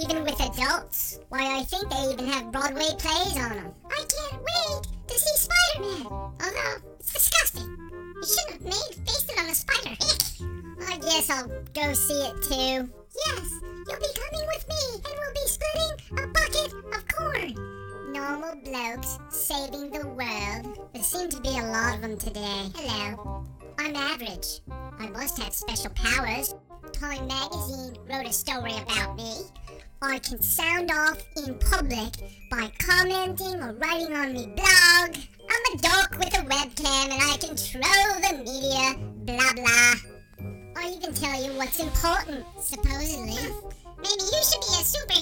even with adults. Why, I think they even have Broadway plays on them. I can't wait to see Spider-Man. Although, it's disgusting. You shouldn't have made based it on a spider. I guess I'll go see it too. Yes, you'll be coming with me, and we'll be splitting a bucket of corn. Normal blokes saving the world. There seem to be a lot of them today. Hello. I'm average. I must have special powers. Time magazine wrote a story about me. I can sound off in public by commenting or writing on me blog. I'm a dork with a webcam and I control the media. Blah blah. I even tell you what's important, supposedly. Maybe you should be a superhero,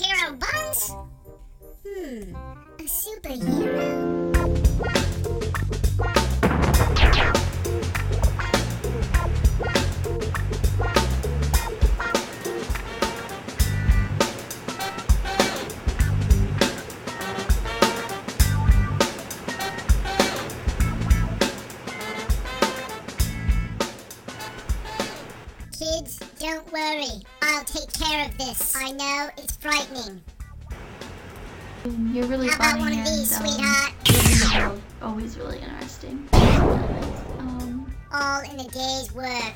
Kids, don't worry. I'll take care of this. I know it's frightening. You're really How about funny one of these, um, sweetheart? living the world, always really interesting. Um, All in a day's work.